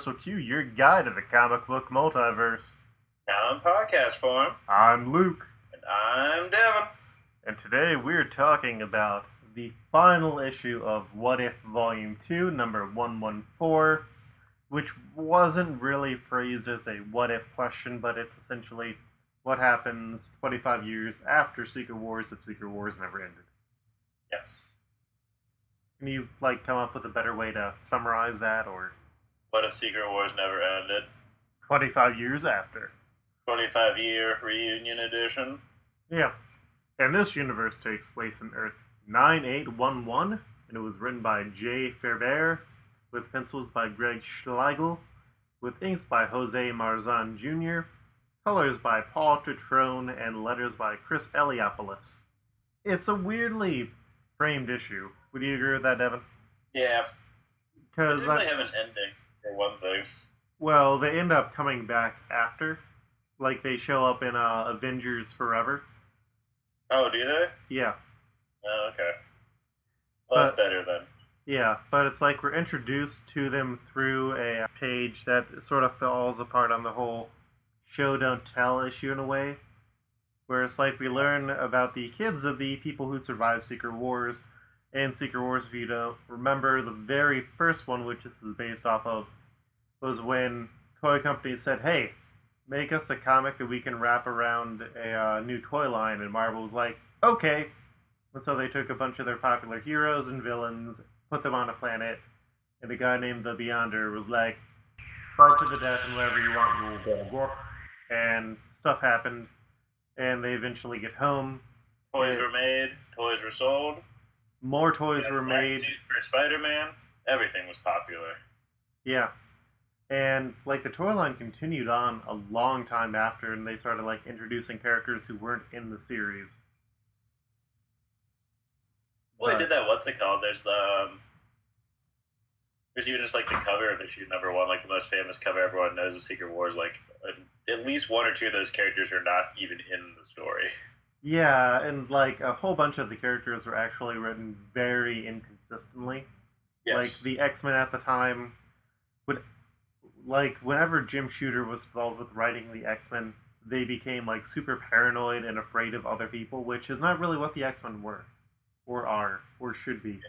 Multiversal Q, your guide to the comic book multiverse. Now in podcast form, I'm Luke, and I'm Devin. and today we're talking about the final issue of What If Volume 2, number 114, which wasn't really phrased as a what if question, but it's essentially what happens 25 years after Secret Wars if Secret Wars never ended. Yes. Can you, like, come up with a better way to summarize that, or What if Secret Wars never ended? 25 years after? 25 year reunion edition. Yeah. And this universe takes place in Earth 9811, and it was written by Jay Faerber, with pencils by Gregg Schigiel, with inks by Jose Marzan Jr., colors by Paul Tutrone, and letters by Chris Eliopoulos. It's a weirdly framed issue. Would you agree with that, Devin? Yeah. Because, really have an ending, for one thing. well, they end up coming back after. Like, they show up in uh, Avengers Forever. Oh, do they? Yeah. Oh, okay. Well, that's But- better then. Yeah, but it's like we're introduced to them through a page that sort of falls apart on the whole show don't tell issue in a way. Where it's like we learn about the kids of the people who survived Secret Wars. And Secret Wars, if you don't remember, the very first one, which this is based off of, was when toy companies said, hey, make us a comic that we can wrap around a uh, new toy line. And Marvel was like, okay. And so they took a bunch of their popular heroes and villains put them on a planet, and a guy named the Beyonder was like, fight to the death and whatever you want, you will blah. And stuff happened, and they eventually get home. Toys were made, toys were sold. More toys were made. For Spider Man, everything was popular. Yeah. And like the toy line continued on a long time after, and they started like introducing characters who weren't in the series. Well, But- they did that. What's it called? There's the. Um, there's even just like the cover of issue number one, like the most famous cover everyone knows of Secret Wars. Like at least one or two of those characters are not even in the story. Yeah, and like a whole bunch of the characters were actually written very inconsistently. Yes. Like the X Men at the time would like whenever Jim Shooter was involved with writing the X Men, they became like super paranoid and afraid of other people, which is not really what the X Men were, or are, or should be.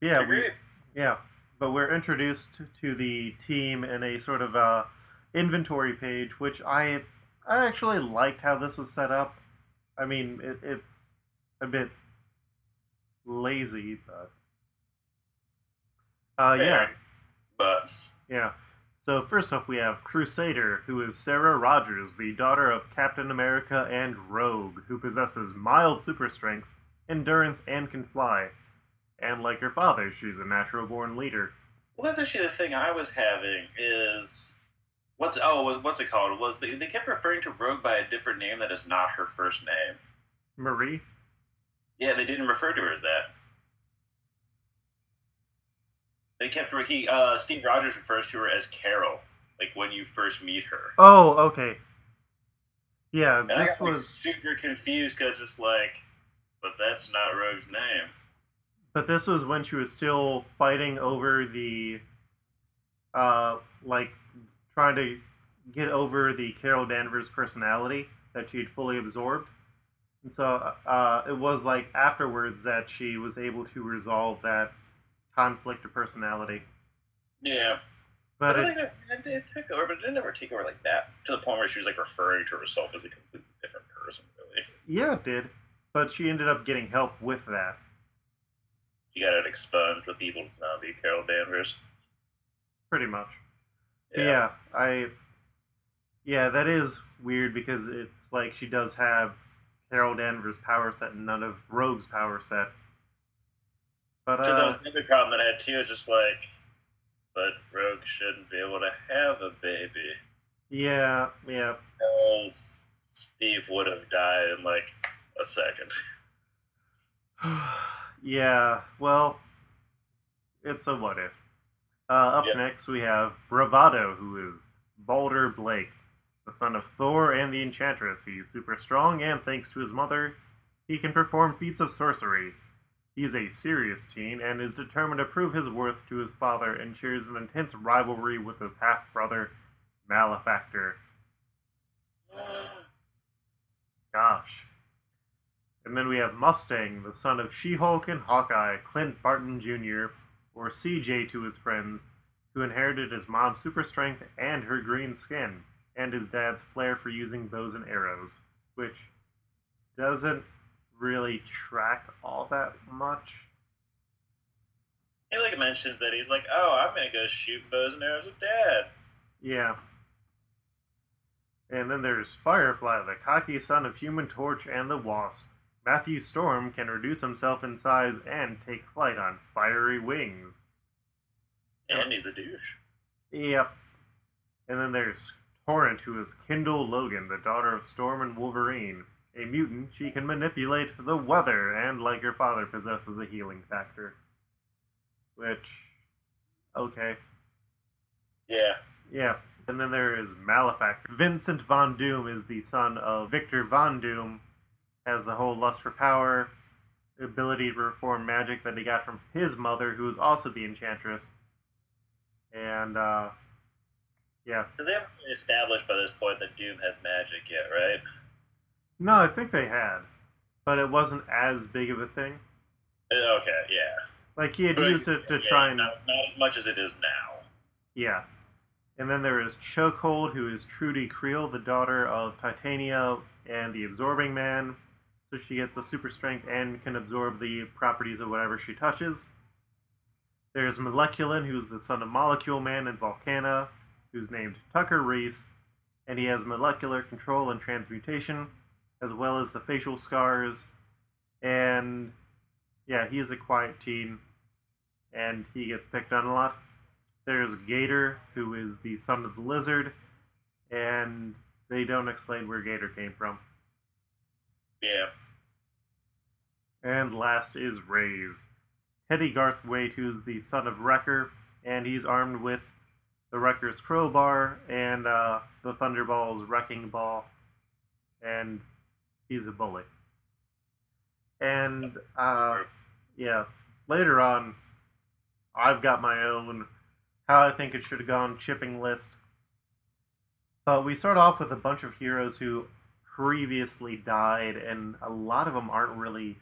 Yeah, we, yeah, but we're introduced to the team in a sort of uh, inventory page, which I I actually liked how this was set up. I mean, it, it's a bit lazy, but uh, yeah, But yeah. So first up, we have Crusader, who is Sarah Rogers, the daughter of Captain America and Rogue, who possesses mild super strength, endurance, and can fly. And like her father, she's a natural-born leader. well, that's actually the thing I was having is what's oh was what's it called? Was they, they kept referring to Rogue by a different name that is not her first name. Marie. Yeah, they didn't refer to her as that. They kept he uh, Steve Rogers refers to her as Carol, like when you first meet her. Oh, okay. Yeah, And this got like, was, super confused because it's like, but that's not Rogue's name. but this was when she was still fighting over the, uh, like trying to get over the Carol Danvers personality that she'd fully absorbed. And so uh, it was like afterwards that she was able to resolve that conflict of personality. Yeah, But but it, it, it, it took over, but it didn't ever take over like that to the point where she was like referring to herself as a completely different person. Really, yeah, it did. But she ended up getting help with that. she got it expunged with evil zombie Carol Danvers. Pretty much. Yeah. I. Yeah, that is weird because it's like she does have Carol Danvers' power set and none of Rogue's power set. But Because that uh, was another problem that I had too. Is just like, but Rogue shouldn't be able to have a baby. yeah, yeah, Else Steve would have died in like a second. yeah. Well, it's a what if. Uh, up Yeah. next, we have Bravado, who is Balder Blake, the son of Thor and the Enchantress. He's super strong, and thanks to his mother, he can perform feats of sorcery. He's a serious teen and is determined to prove his worth to his father and shares an intense rivalry with his half brother, Malefactor. Gosh. And then we have Mustang, the son of She Hulk and Hawkeye, Clint Barton Jr., or CJ to his friends, who inherited his mom's super strength and her green skin, and his dad's flair for using bows and arrows, which doesn't really track all that much. He like mentions that he's like, "Oh, I'm gonna go shoot bows and arrows with Dad." Yeah. And then there's Firefly, the cocky son of Human Torch and the Wasp. Matthew Storm can reduce himself in size and take flight on fiery wings. And he's a douche. Yep. And then there's Torrent, who is Kindle Logan, the daughter of Storm and Wolverine. A mutant, she can manipulate the weather and, like her father, possesses a healing factor. Which, okay. Yeah. Yeah. And then there is Malefactor. Vincent Von Doom is the son of Victor Von Doom, has the whole lust for power, ability to perform magic that he got from his mother, who is also the Enchantress. And, uh, yeah. Because they haven't established by this point that Doom has magic yet, right? No, I think they had. But it wasn't as big of a thing. Uh, Okay, yeah. Like, he had But, used it to yeah, try and. not, not as much as it is now. Yeah. And then there is Chokehold, who is Trudy Creel, the daughter of Titania and the Absorbing Man. So she gets a super strength and can absorb the properties of whatever she touches. There's Moleculon, who's the son of Molecule Man and Volcana, who's named Tucker Reese, and he has molecular control and transmutation, as well as the facial scars. And yeah, he is a quiet teen, and he gets picked on a lot. There's Gator, who is the son of the lizard, and they don't explain where Gator came from. Yeah. And last is Rays. Teddy Garthwaite, who's the son of Wrecker, and he's armed with the Wrecker's crowbar and uh, the Thunderball's wrecking ball, and he's a bully. And uh, yeah, later on, I've got my own how I think it should have gone chipping list. But we start off with a bunch of heroes who previously died, and a lot of them aren't really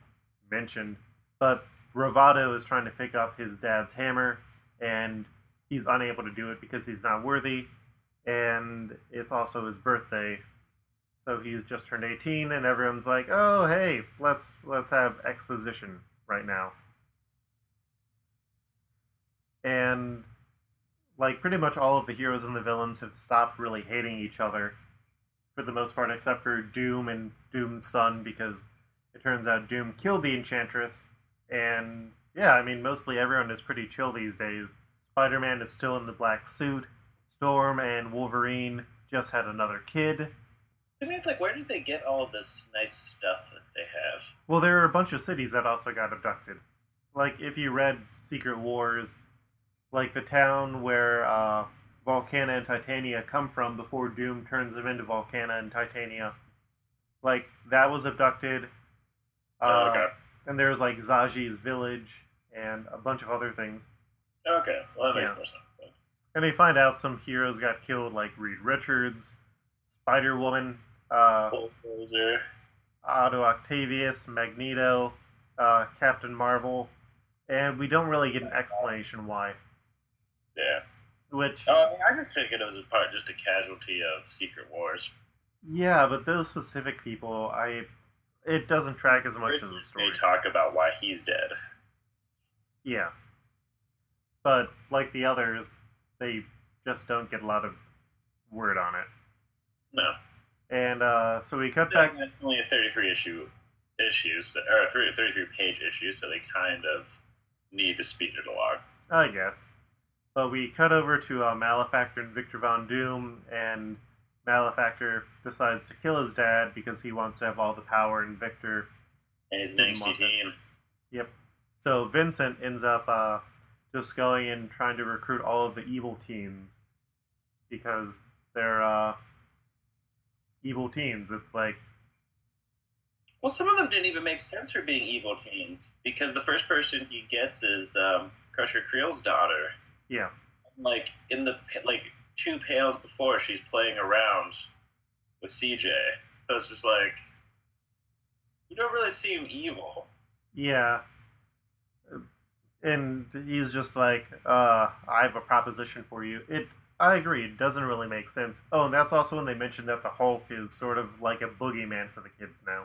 mentioned. But Bravado is trying to pick up his dad's hammer, and he's unable to do it because he's not worthy, and it's also his birthday. So he's just turned 18, and everyone's like, "Oh, hey, let's let's have exposition right now." And like pretty much all of the heroes and the villains have stopped really hating each other for the most part, except for Doom and Doom's son, because it turns out Doom killed the Enchantress. And yeah, I mean, mostly everyone is pretty chill these days. Spider Man is still in the black suit. Storm and Wolverine just had another kid. I mean, it's like, where did they get all of this nice stuff that they have? Well, there are a bunch of cities that also got abducted. Like, if you read Secret Wars, like the town where uh, Volcana and Titania come from before Doom turns them into Volcana and Titania, like, that was abducted. Oh, Uh, okay. And there's, like, Zsaji's village and a bunch of other things. Okay. Well, that makes yeah. more sense then. And they find out some heroes got killed, like Reed Richards, Spider Woman, uh, Otto Octavius, Magneto, uh, Captain Marvel, and we don't really get an explanation why. Yeah. Which, Oh, I, mean, I just figured it was a part, just a casualty of Secret Wars. yeah, but those specific people, I, it doesn't track as much as the story. They talk about why he's dead. Yeah, but like the others, they just don't get a lot of word on it. No. And uh, so we cut back. Back only a 33 issue issues, or 33 page issues, so they kind of need to speed it along. I guess. But we cut over to uh, Malefactor and Victor Von Doom, and Malefactor decides to kill his dad because he wants to have all the power, and Victor. And his next team. Yep. So Vincent ends up uh, just going and trying to recruit all of the evil teams because they're uh, evil teams. It's like Well, some of them didn't even make sense for being evil teens because the first person he gets is um, Crusher Creel's daughter. Yeah. Like in the like two panels before, she's playing around with CJ. So it's just like you don't really seem evil. Yeah. And he's just like, uh, I have a proposition for you. It I agree, it doesn't really make sense. Oh, and that's also when they mentioned that the Hulk is sort of like a boogeyman for the kids now.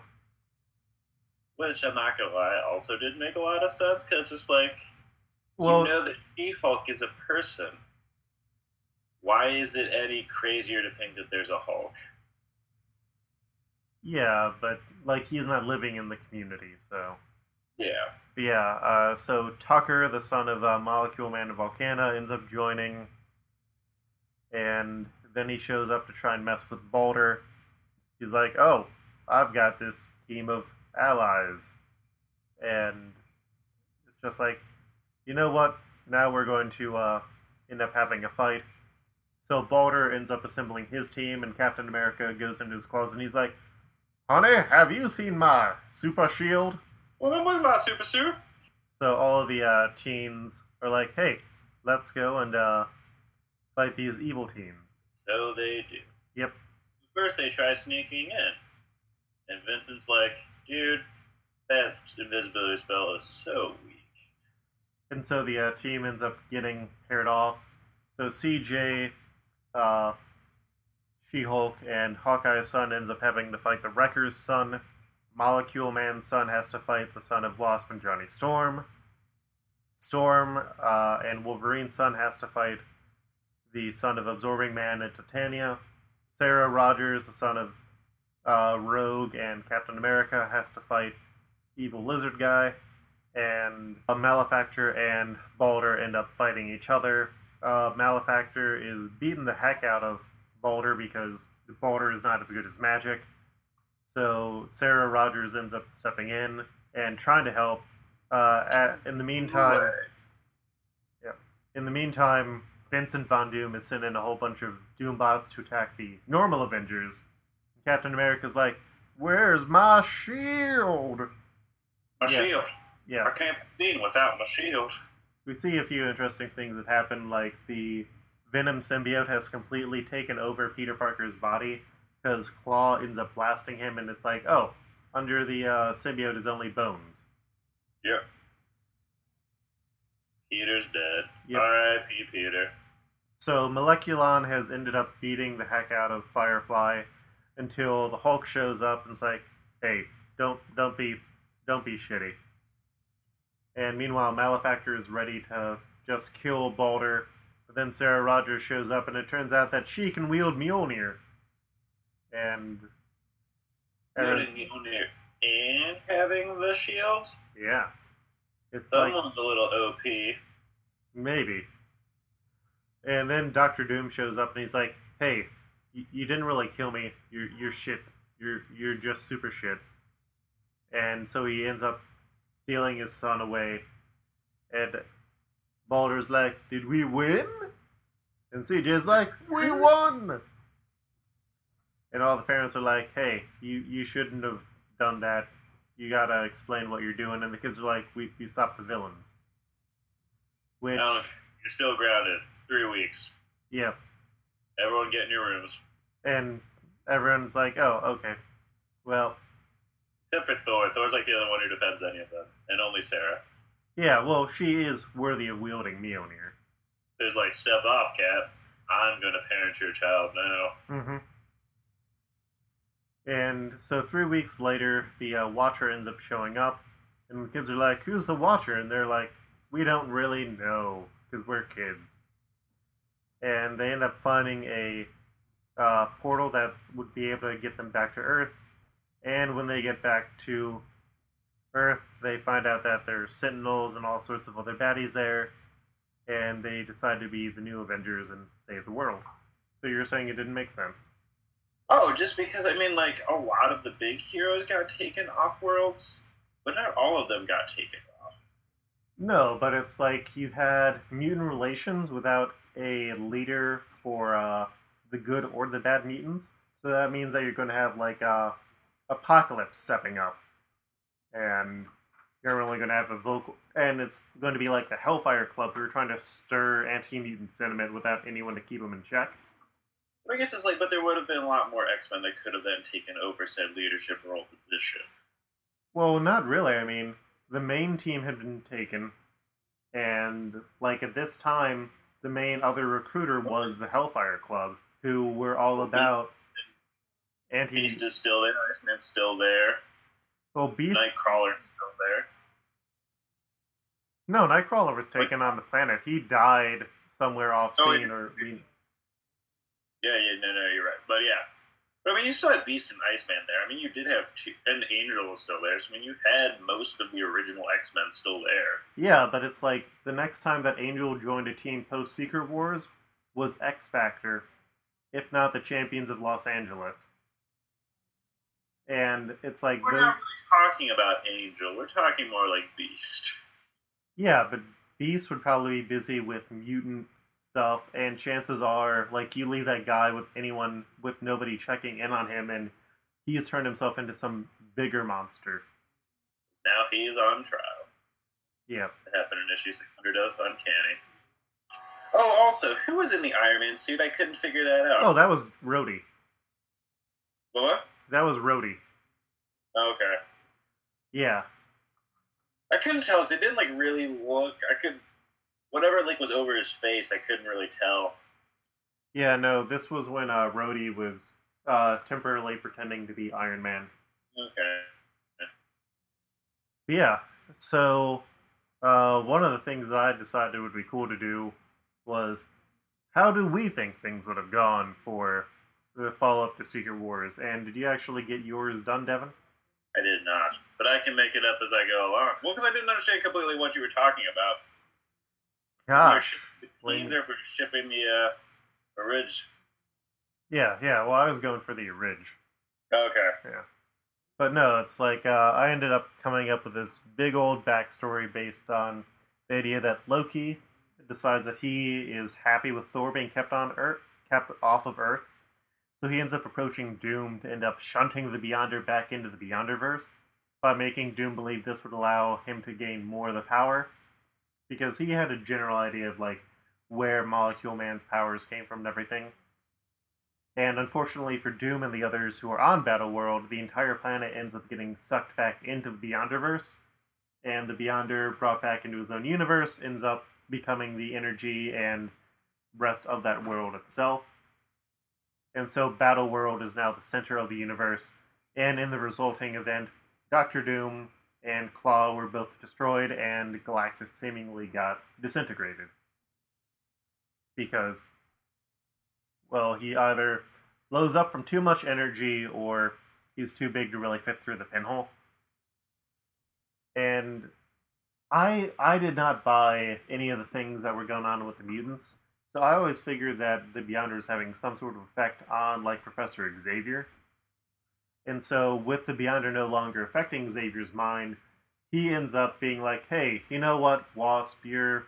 Which I'm not gonna lie, also didn't make a lot of sense because it's like Well, you know that She Hulk is a person. Why is it any crazier to think that there's a Hulk? yeah, but like he's not living in the community, so. Yeah. Yeah, uh, so Tucker, the son of uh, Molecule Man and Volcana, ends up joining, and then he shows up to try and mess with Balder. He's like, "Oh, I've got this team of allies," and it's just like, you know what? Now we're going to uh, end up having a fight. So Balder ends up assembling his team, and Captain America goes into his closet, and he's like, "Honey, have you seen my super shield?" Well, then what about Super Suit? So all of the uh, teens are like, "Hey, let's go and uh, fight these evil teams." So they do. Yep. First, they try sneaking in, and Vincent's like, "Dude, that invisibility spell is so weak." And so the uh, team ends up getting paired off. So CJ, uh, She-Hulk, and Hawkeye's son ends up having to fight the Wrecker's son. Molecule Man's son has to fight the son of Wasp and Johnny Storm. Storm uh, and Wolverine's son has to fight the son of Absorbing Man and Titania. Sarah Rogers, the son of uh, Rogue and Captain America, has to fight Evil Lizard Guy. And uh, Malefactor and Balder end up fighting each other. Uh, Malefactor is beating the heck out of Balder because Balder is not as good as magic. So Sarah Rogers ends up stepping in and trying to help. Uh, at, in the meantime, yeah. in the meantime, Vincent Von Doom is sending a whole bunch of Doombots to attack the normal Avengers. Captain America's like, "Where's my shield?" My Yeah. shield. Yeah, I can't be seen without my shield. we see a few interesting things that happen, like the Venom symbiote has completely taken over Peter Parker's body because Klaw ends up blasting him, and it's like, oh, under the uh, symbiote is only bones. Yeah. Peter's dead. Yep. R.I.P. Peter. So Moleculon has ended up beating the heck out of Firefly until the Hulk shows up and it's like, "Hey, don't don't be don't be shitty." And meanwhile, Malefactor is ready to just kill Balder. But then Sarah Rogers shows up, and it turns out that she can wield Mjolnir. And Wielding Mjolnir and having the shield. yeah, it's like Someone's a little OP. Maybe. And then Doctor Doom shows up and he's like, "Hey, you, you didn't really kill me. You're you're shit. You're you're just super shit." And so he ends up stealing his son away. And Balder's like, "Did we win?" And CJ's like, "We hmm. won." And all the parents are like, "Hey, you you shouldn't have done that. You gotta explain what you're doing." And the kids are like, "We we stopped the villains." Which, I. You're still grounded. Three weeks. yeah, Everyone get in your rooms. and everyone's like, "Oh, okay, well, Except for Thor. Thor's like the only one who defends any of them. And only Sarah. yeah, well, she is worthy of wielding Mjolnir." There's like, step off, Cap. I'm gonna parent your child now. Mm-hmm. And so three weeks later, the uh, Watcher ends up showing up, and the kids are like, "Who's the Watcher?" And they're like, "We don't really know because we're kids." And they end up finding a uh, portal that would be able to get them back to Earth. And when they get back to Earth, they find out that there's Sentinels and all sorts of other baddies there, and they decide to be the new Avengers and save the world. So you're saying it didn't make sense? Oh, just because I mean, like a lot of the big heroes got taken off worlds, but not all of them got taken off. No, but it's like you had mutant relations without a leader for uh, the good or the bad mutants. So that means that you're going to have like uh, Apocalypse stepping up, and you're only going to have a vocal, and it's going to be like the Hellfire Club who are trying to stir anti-mutant sentiment without anyone to keep them in check. I guess it's like, but there would have been a lot more X Men that could have then taken over said leadership role position. Well, not really. I mean, the main team had been taken, and like at this time, the main other recruiter was the Hellfire Club, who were all about anti. Beast is still there. Iceman's still there. Well, Beast. Nightcrawler's still there. No, Nightcrawler was taken on the planet. He died somewhere off oh, scene, or we, yeah, yeah, no, no, you're right. But yeah, but I mean, you still had Beast and Iceman there. I mean, you did have two, and Angel was still there. So I mean, you had most of the original X Men still there. Yeah, but it's like the next time that Angel joined a team post Secret Wars was X Factor, if not the Champions of Los Angeles. And it's like we're those... not really talking about Angel. We're talking more like Beast. Yeah, but Beast would probably be busy with mutant stuff, and chances are, like, you leave that guy with anyone with nobody checking in on him, and he's turned himself into some bigger monster. Now he's on trial. Yeah. It happened in issue 600 of Uncanny. Oh, also, who was in the Iron Man suit? I couldn't figure that out. Oh, that was Rhodey. What? That was Rhodey. Okay. Yeah. I couldn't tell because it didn't like really look. I could whatever like was over his face, I couldn't really tell. Yeah, no, this was when uh, Rhodey was uh, temporarily pretending to be Iron Man. Okay. Yeah, so uh, one of the things that I decided would be cool to do was how do we think things would have gone for the follow up to Secret Wars? And did you actually get yours done, Devin? I did not, but I can make it up as I go along. Well, because I didn't understand completely what you were talking about. Gosh. Teams there for shipping the uh, ridge. Yeah, yeah. Well, I was going for the ridge. Okay. Yeah. But no, it's like uh, I ended up coming up with this big old backstory based on the idea that Loki decides that he is happy with Thor being kept on Earth, kept off of Earth. So he ends up approaching Doom to end up shunting the Beyonder back into the Beyonderverse by making Doom believe this would allow him to gain more of the power because he had a general idea of like where Molecule Man's powers came from and everything. And unfortunately for Doom and the others who are on Battle World, the entire planet ends up getting sucked back into the Beyonderverse, and the Beyonder brought back into his own universe ends up becoming the energy and rest of that world itself. And so Battle World is now the center of the universe, and in the resulting event, Doctor Doom and Klaw were both destroyed, and Galactus seemingly got disintegrated. Because, well, he either blows up from too much energy or he's too big to really fit through the pinhole. And I I did not buy any of the things that were going on with the mutants. So I always figured that the Beyonders having some sort of effect on like Professor Xavier. And so, with the Beyonder no longer affecting Xavier's mind, he ends up being like, "Hey, you know what, Wasp? You're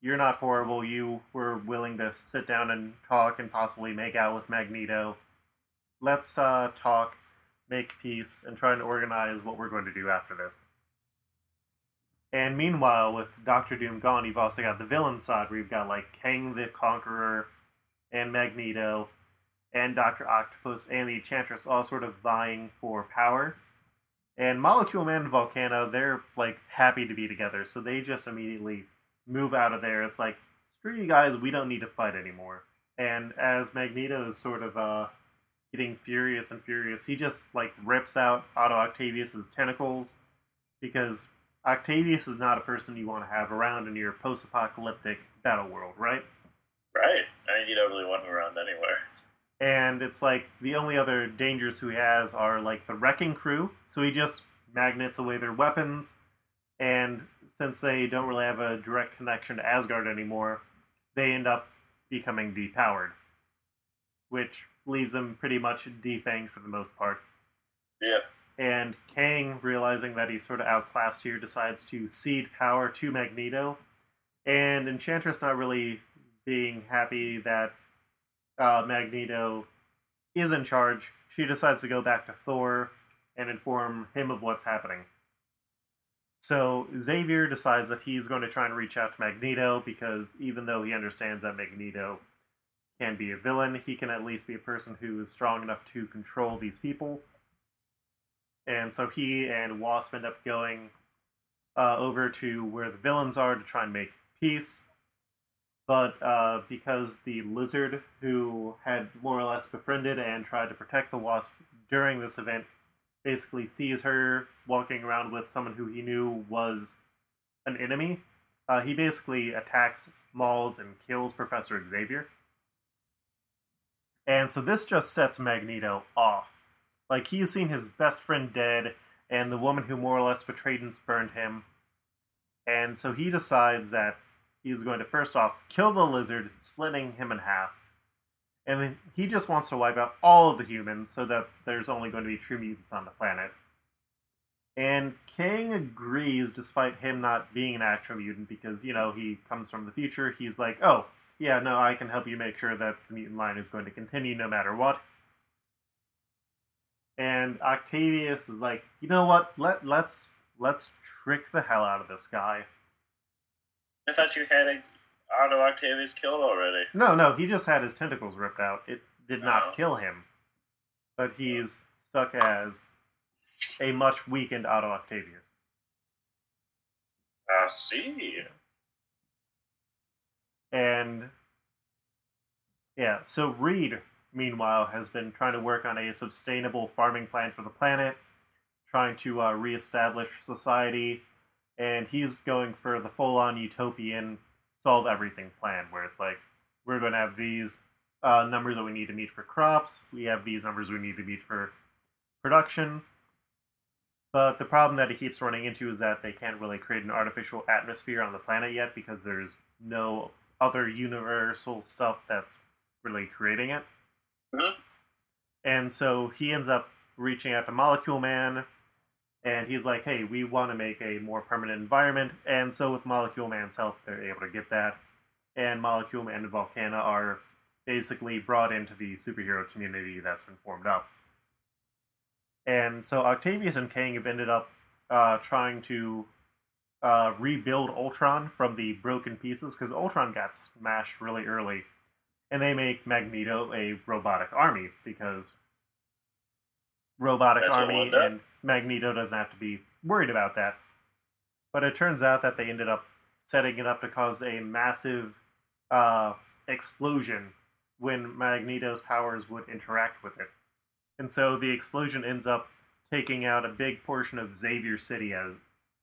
you're not horrible. You were willing to sit down and talk and possibly make out with Magneto. Let's uh, talk, make peace, and try and organize what we're going to do after this." And meanwhile, with Doctor Doom gone, you've also got the villain side where you've got like Kang the Conqueror and Magneto and Doctor Octopus and the Enchantress all sort of vying for power. And Molecule Man and Volcana, they're like happy to be together, so they just immediately move out of there. It's like, screw you guys, we don't need to fight anymore. And as Magneto is sort of uh, getting furious and furious, he just like rips out Otto Octavius's tentacles because Octavius is not a person you want to have around in your post-apocalyptic battle world, right? Right. I mean, you don't really want him around anywhere and it's like the only other dangers who he has are like the wrecking crew. So he just magnets away their weapons, and since they don't really have a direct connection to Asgard anymore, they end up becoming depowered, which leaves them pretty much defanged for the most part. Yeah. And Kang, realizing that he's sort of outclassed here, decides to cede power to Magneto. And Enchantress not really being happy that uh, Magneto is in charge, she decides to go back to Thor and inform him of what's happening. So Xavier decides that he's going to try and reach out to Magneto because even though he understands that Magneto can be a villain, he can at least be a person who is strong enough to control these people. And so he and Wasp end up going uh, over to where the villains are to try and make peace. But uh, because the lizard who had more or less befriended and tried to protect the Wasp during this event basically sees her walking around with someone who he knew was an enemy, uh, he basically attacks, mauls, and kills Professor Xavier. And so this just sets Magneto off. Like, he's seen his best friend dead, and the woman who more or less betrayed and spurned him. And so he decides that he's going to first off kill the lizard, splitting him in half. And then he just wants to wipe out all of the humans so that there's only going to be true mutants on the planet. And Kang agrees despite him not being an actual mutant because, you know, he comes from the future. He's like, oh, yeah, no, I can help you make sure that the mutant line is going to continue no matter what. And Octavius is like, you know what? Let let's let's trick the hell out of this guy. I thought you had Otto Octavius killed already. No, no, he just had his tentacles ripped out. It did not Oh. kill him, but he's stuck as a much weakened Otto Octavius. I see. And yeah, so Reed, meanwhile, has been trying to work on a sustainable farming plan for the planet, trying to uh, reestablish society, and he's going for the full on utopian solve everything plan, where it's like, we're going to have these uh, numbers that we need to meet for crops, we have these numbers we need to meet for production. But the problem that he keeps running into is that they can't really create an artificial atmosphere on the planet yet because there's no other universal stuff that's really creating it. Mhm. And so he ends up reaching out to Molecule Man, and he's like, "Hey, we want to make a more permanent environment." And so with Molecule Man's help, they're able to get that. And Molecule Man and Volcana are basically brought into the superhero community that's been formed up. And so Octavius and Kang have ended up uh, trying to uh, rebuild Ultron from the broken pieces because Ultron got smashed really early, and they make Magneto a robotic army because robotic That's army and Magneto doesn't have to be worried about that. But it turns out that they ended up setting it up to cause a massive uh, explosion when Magneto's powers would interact with it. And so the explosion ends up taking out a big portion of Xavier City, as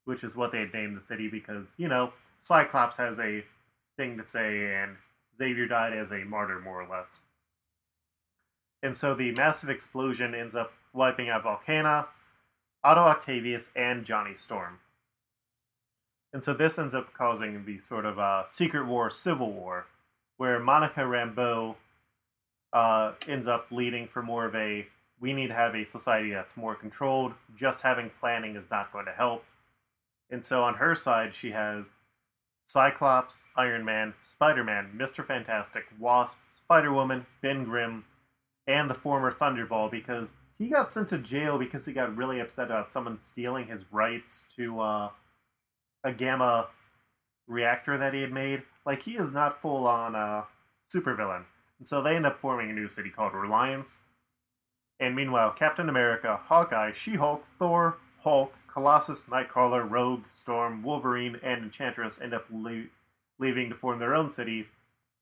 which is what they had named the city because, you know, Cyclops has a thing to say, and Xavier died as a martyr, more or less. And so the massive explosion ends up wiping out Volcana, Otto Octavius, and Johnny Storm. And so this ends up causing the sort of uh, secret war, civil war, where Monica Rambeau uh, ends up leading for more of a we need to have a society that's more controlled. Just having planning is not going to help. And so on her side, she has Cyclops, Iron Man, Spider Man, Mr. Fantastic, Wasp, Spider Woman, Ben Grimm, and the former Thunderball because he got sent to jail because he got really upset about someone stealing his rights to uh, a gamma reactor that he had made. Like, he is not full on uh, supervillain. And so they end up forming a new city called Reliance. And meanwhile, Captain America, Hawkeye, She Hulk, Thor, Hulk, Colossus, Nightcrawler, Rogue, Storm, Wolverine, and Enchantress end up le- leaving to form their own city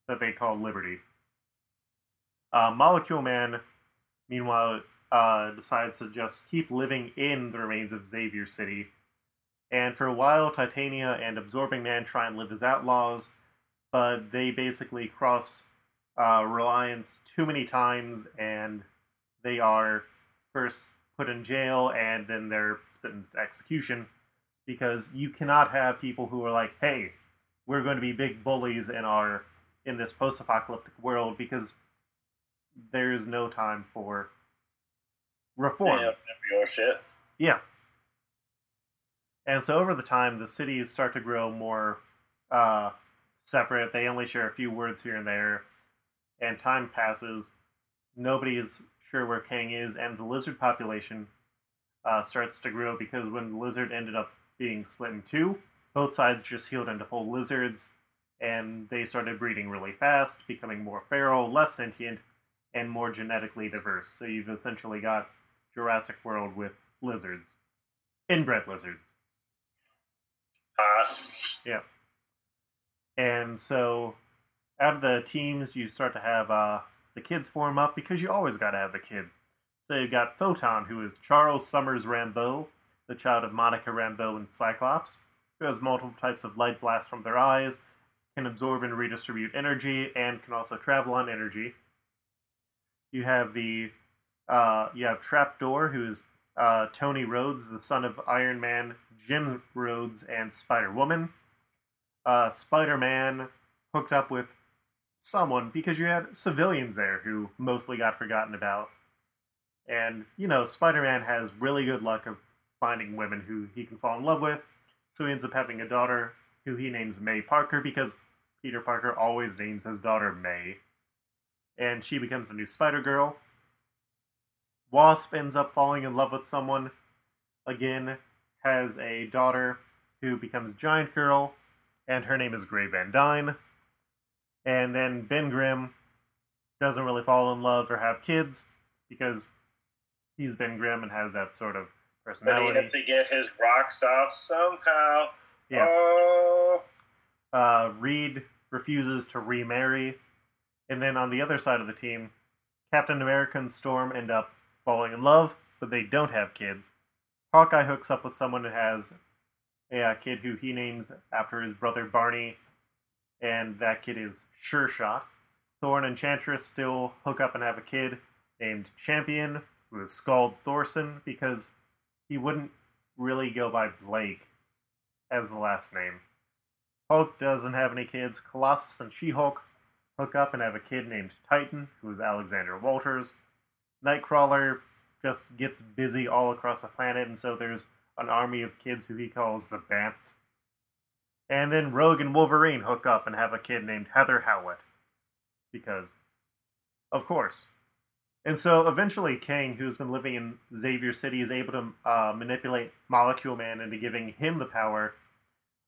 that they call Liberty. Uh, Molecule Man, meanwhile, uh, decides to just keep living in the remains of Xavier City. And for a while, Titania and Absorbing Man try and live as outlaws, but they basically cross uh, Reliance too many times, and they are first put in jail and then they're sentenced to execution because you cannot have people who are like, "Hey, we're going to be big bullies in our in this post-apocalyptic world," because there's no time for reform. Yeah, for your shit. Yeah. And so over the time, the cities start to grow more uh, separate. They only share a few words here and there. And time passes. Nobody is sure where Kang is, and the lizard population uh, starts to grow because when the lizard ended up being split in two. Both sides just healed into full lizards, and they started breeding really fast, becoming more feral, less sentient, and more genetically diverse. So you've essentially got Jurassic World with lizards, inbred lizards. Hot. Yeah. And so out of the teams, you start to have uh, the kids form up because you always got to have the kids. So you've got Photon, who is Charles Summers Rambeau, the child of Monica Rambeau and Cyclops, who has multiple types of light blasts from their eyes, can absorb and redistribute energy, and can also travel on energy. You have the uh, you have Trapdoor, who is uh, Tony Rhodes, the son of Iron Man, Jim Rhodes, and Spider Woman. Uh, Spider Man hooked up with someone because you had civilians there who mostly got forgotten about. And, you know, Spider Man has really good luck of finding women who he can fall in love with. So he ends up having a daughter who he names May Parker because Peter Parker always names his daughter May. And she becomes the new Spider Girl. Wasp ends up falling in love with someone, again, has a daughter who becomes Giant Girl, and her name is Grey Van Dyne. And then Ben Grimm doesn't really fall in love or have kids because he's Ben Grimm and has that sort of personality. But he had to get his rocks off somehow. Yeah. Oh. Uh, Reed refuses to remarry. And then on the other side of the team, Captain America and Storm end up falling in love, but they don't have kids. Hawkeye hooks up with someone who has a, uh, kid who he names after his brother Barney, and that kid is Sure Shot. Thor and Enchantress still hook up and have a kid named Champion, is Scald Thorson, because he wouldn't really go by Blake as the last name. Hulk doesn't have any kids. Colossus and She Hulk hook up and have a kid named Titan, who is Alexander Walters. Nightcrawler just gets busy all across the planet, and so there's an army of kids who he calls the Bamfs. And then Rogue and Wolverine hook up and have a kid named Heather Howlett. Because, of course. And so eventually, Kang, who's been living in Xavier City, is able to uh, manipulate Molecule Man into giving him the power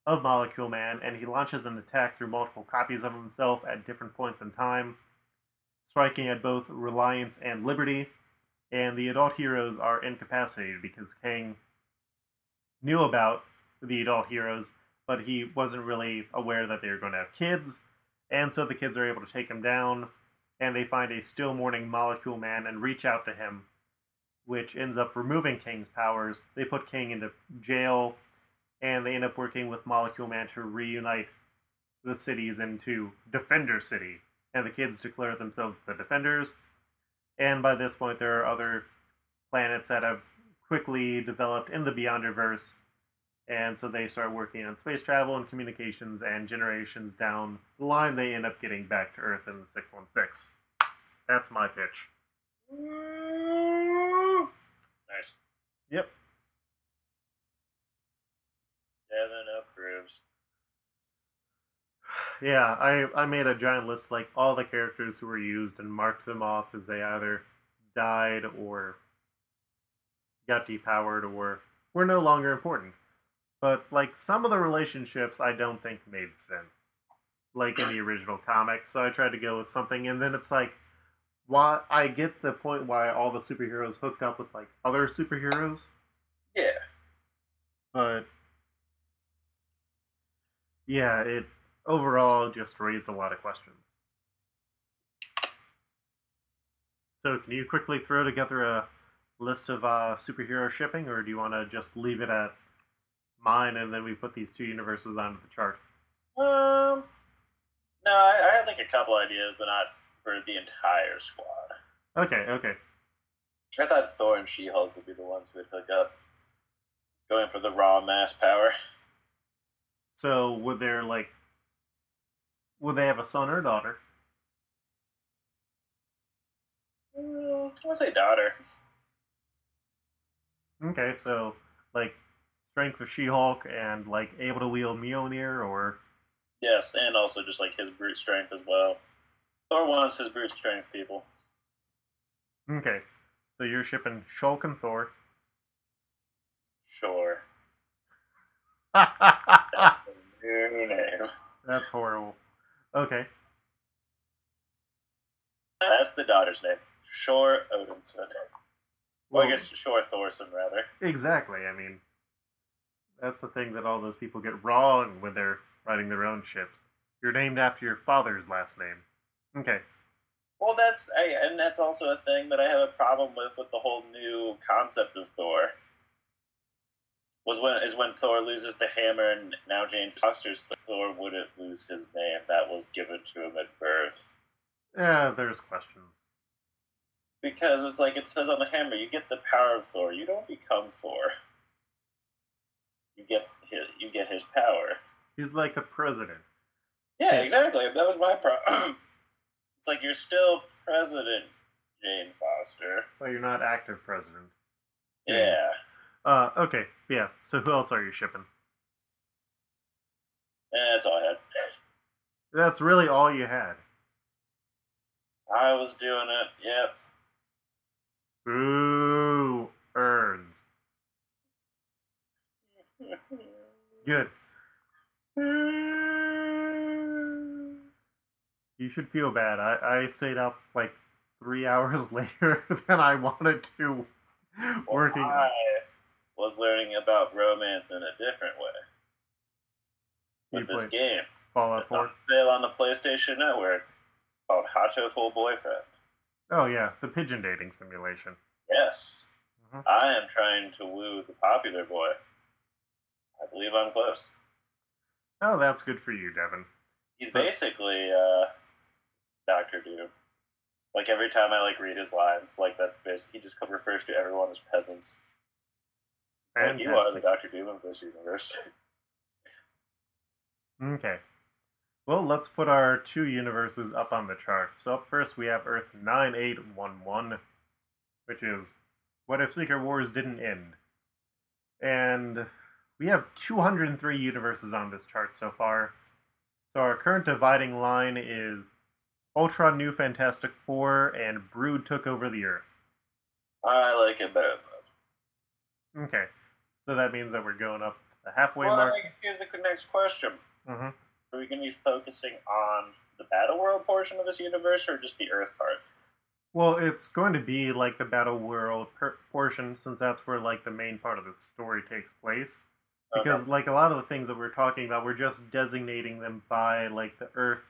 of Molecule Man, and he launches an attack through multiple copies of himself at different points in time, striking at both Reliance and Liberty. And the adult heroes are incapacitated because Kang knew about the adult heroes, but he wasn't really aware that they were going to have kids, and so the kids are able to take him down, and they find a still mourning Molecule Man and reach out to him, which ends up removing Kang's powers. They put King into jail and they end up working with Molecule Man to reunite the cities into Defender City, and the kids declare themselves the Defenders. And by this point, there are other planets that have quickly developed in the Beyonderverse, and so they start working on space travel and communications, and generations down the line, they end up getting back to Earth in the 616. That's my pitch. Nice. Yep. Devin approves. Yeah, I, I made a giant list like all the characters who were used and marked them off as they either died or got depowered or were no longer important. But like some of the relationships I don't think made sense. Like in the original comic. So I tried to go with something and then it's like why I get the point why all the superheroes hooked up with like other superheroes, Yeah. but yeah, it overall just raised a lot of questions. So, can you quickly throw together a list of uh, superhero shipping, or do you want to just leave it at mine and then we put these two universes onto the chart? Um. No, I, I had like a couple ideas, but not for the entire squad. Okay, okay. I thought Thor and She Hulk would be the ones who would hook up, going for the raw mass power. So, would there like, would they have a son or daughter? Mm, I'll say daughter. Okay, so like strength of She-Hulk and like able to wield Mjolnir, or Yes, and also just like his brute strength as well. Thor wants his brute strength, people. okay, so you're shipping Shulk and Thor. Sure. That's the new name. That's horrible. Okay. That's the daughter's name. Shore Odinson. Well, I guess Shore Thorson, rather. Exactly. I mean, that's the thing that all those people get wrong when they're writing their own ships. You're named after your father's last name. Okay. Well, that's I, and that's also a thing that I have a problem with with the whole new concept of Thor. Was when is when Thor loses the hammer, and now Jane Foster's Thor wouldn't lose his name. That was given to him at birth. Yeah, there's questions. Because it's like it says on the hammer, you get the power of Thor. You don't become Thor. You get his, you get his power. He's like the president. Yeah, exactly. That was my problem. it's like you're still president, Jane Foster. Well, you're not active president. Yeah. Uh, okay, yeah. So who else are you shipping? Yeah, that's all I had. That's really all you had. I was doing it. Yep. Ooh, earns. Good. You should feel bad. I, I stayed up like three hours later than I wanted to working. I was learning about romance in a different way You with this game. Fallout It's on 4. sale on the PlayStation Network called Hatoful Boyfriend. Oh, yeah, the pigeon dating simulation. Yes. Mhm. I am trying to woo the popular boy. I believe I'm close. Oh, that's good for you, Devin. He's basically uh, Doctor Doom. Like every time I like read his lines, like that's basically he just refers to everyone as peasants. Like you are the Doctor Doom of this universe. Okay. Well, let's put our two universes up on the chart. So up first we have Earth 9811, which is what if Secret Wars didn't end? And we have 203 universes on this chart so far. So our current dividing line is Ultron New Fantastic Four and Brood took over the Earth. I like it better than this. Okay. So that means that we're going up the halfway Well, mark. makes here's the next question: hmm Are we going to be focusing on the Battle World portion of this universe, or just the Earth part? Well, it's going to be like the Battle World per- portion, since that's where like the main part of the story takes place. Because Okay. like a lot of the things that we're talking about, we're just designating them by like the Earth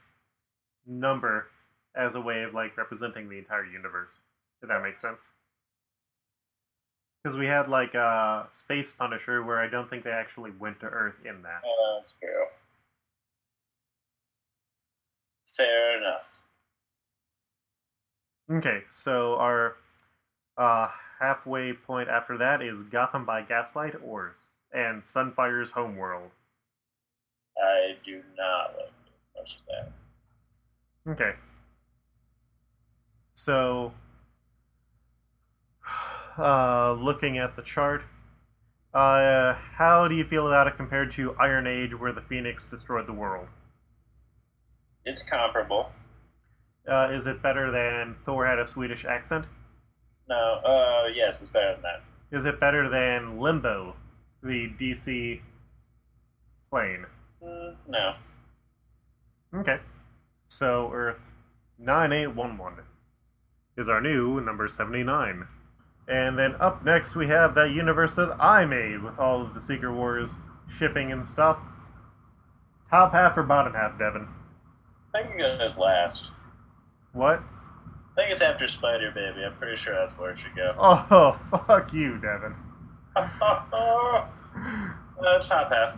number as a way of like representing the entire universe. If that makes sense. Because we had like uh, Space Punisher, where I don't think they actually went to Earth in that. Uh, that's true. Fair enough. Okay, so our uh, halfway point after that is Gotham by Gaslight or and Sunfire's Homeworld. I do not like it as much as that. Okay. So, uh, looking at the chart, uh, how do you feel about it compared to Iron Age, where the Phoenix destroyed the world? It's comparable. Uh, is it better than Thor had a Swedish accent? No, uh, yes, it's better than that. Is it better than Limbo, the DC plane? Mm, no. Okay. So Earth 9811 is our new number 79. And then up next we have that universe that I made with all of the Secret Wars shipping and stuff. Top half or bottom half, Devin? I think it goes last. What? I think it's after Spider Baby. I'm pretty sure that's where it should go. Oh, fuck you, Devin. uh, top half.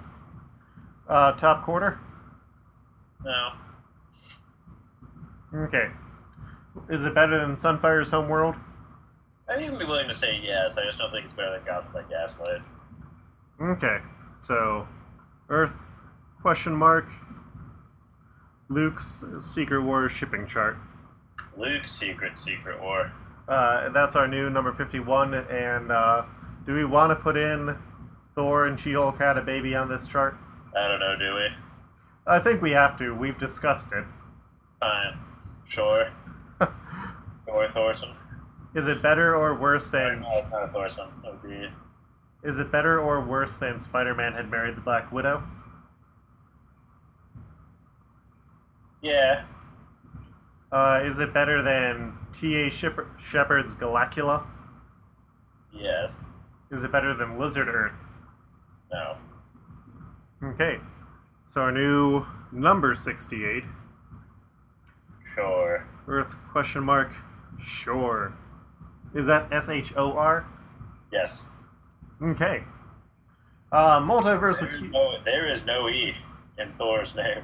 Uh, top quarter? No. Okay. Is it better than Sunfire's Homeworld? I'd even be willing to say yes. I just don't think it's better than Gotham by Gaslight. Okay, so Earth question mark Luke's Secret War shipping chart. Luke's Secret Secret War. Uh, that's our new number fifty-one. And uh, do we want to put in Thor and She-Hulk had a baby on this chart? I don't know, do we? I think we have to. We've discussed it. Fine. Sure. Or Thorson. Is it better or worse No, than? it's not a Thorson. Be Is it better or worse than Spider Man had married the Black Widow? Yeah. Uh, is it better than T.A. Shep- Shepard's Galacula? Yes. Is it better than Lizard Earth? No. Okay. So our new number 68. Sure. Earth question mark. Sure. Is that S H O R? Yes. Okay. Uh, multiversal. There is, no, there is no E in Thor's name.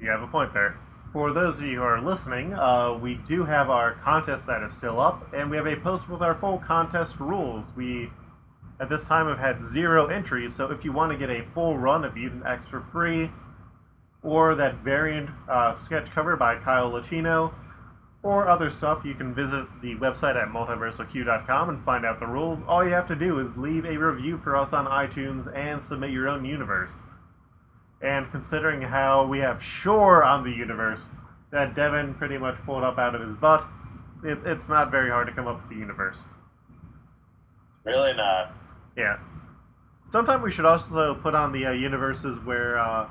You have a point there. For those of you who are listening, uh, we do have our contest that is still up, and we have a post with our full contest rules. We, at this time, I've had zero entries, so if you want to get a full run of Mutant X for free, or that variant uh, sketch cover by Kyle Latino, or other stuff, you can visit the website at multiversalq.com and find out the rules. All you have to do is leave a review for us on iTunes and submit your own universe. And considering how we have Shore on the universe that Devin pretty much pulled up out of his butt, it, it's not very hard to come up with the universe. Really not. Yeah. Sometime we should also put on the uh, universes where uh,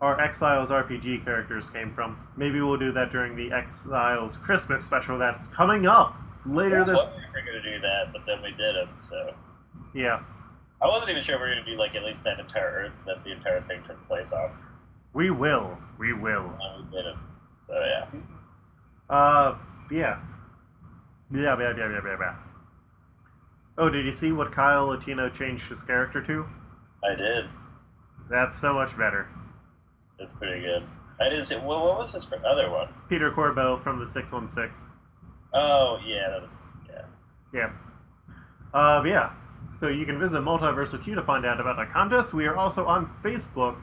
our Exiles RPG characters came from. Maybe we'll do that during the Exiles Christmas special that's coming up later this. we were going to do that, but then we didn't, so. Yeah, I wasn't even sure we were going to do, like, at least that entire Earth that the entire thing took place on. we will. We will. And we didn't. So, yeah. Uh, yeah. Yeah, yeah, yeah, yeah, yeah, yeah. Oh, did you see what Kyle Latino changed his character to? I did. That's so much better. That's pretty good. I didn't see. What, what was his other one? Peter Corbeau from the 616. Oh, yeah, that was. Yeah. Yeah. Uh, yeah. So you can visit Multiversal Q to find out about the contest. We are also on Facebook,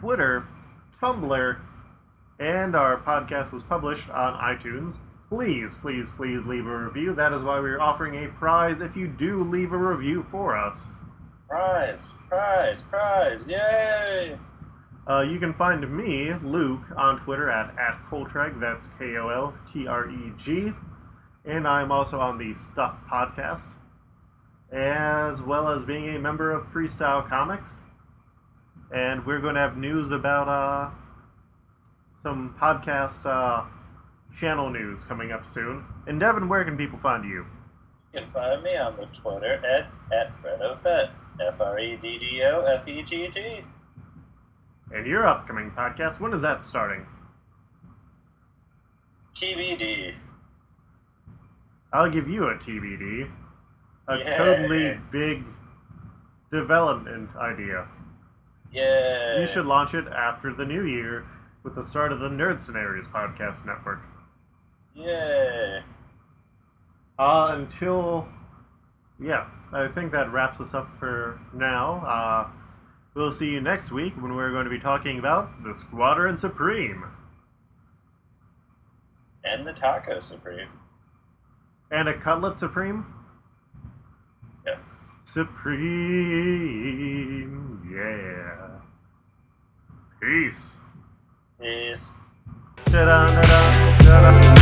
Twitter, Tumblr, and our podcast is published on iTunes. Please, please, please leave a review. That is why we are offering a prize if you do leave a review for us. Prize! Prize! Prize! Yay! Uh, you can find me, Luke, on Twitter at, at Koltreg. That's K O L T R E G. And I'm also on the Stuff Podcast, as well as being a member of Freestyle Comics. And we're going to have news about uh, some podcast uh, channel news coming up soon. And Devin, where can people find you? You can find me on the Twitter at, at FreddoFett. F R E D D O F E T T. And your upcoming podcast, when is that starting? TBD. I'll give you a TBD. A Yeah. totally big development idea. Yeah. You should launch it after the new year with the start of the Nerd Scenarios podcast network. Yeah. Uh, until, yeah, I think that wraps us up for now. Uh, we'll see you next week when we're going to be talking about the Squadron Supreme And the Taco Supreme. and a Cutlet Supreme. Yes. Supreme, yeah. Peace. Peace. Da-da, da-da, da-da.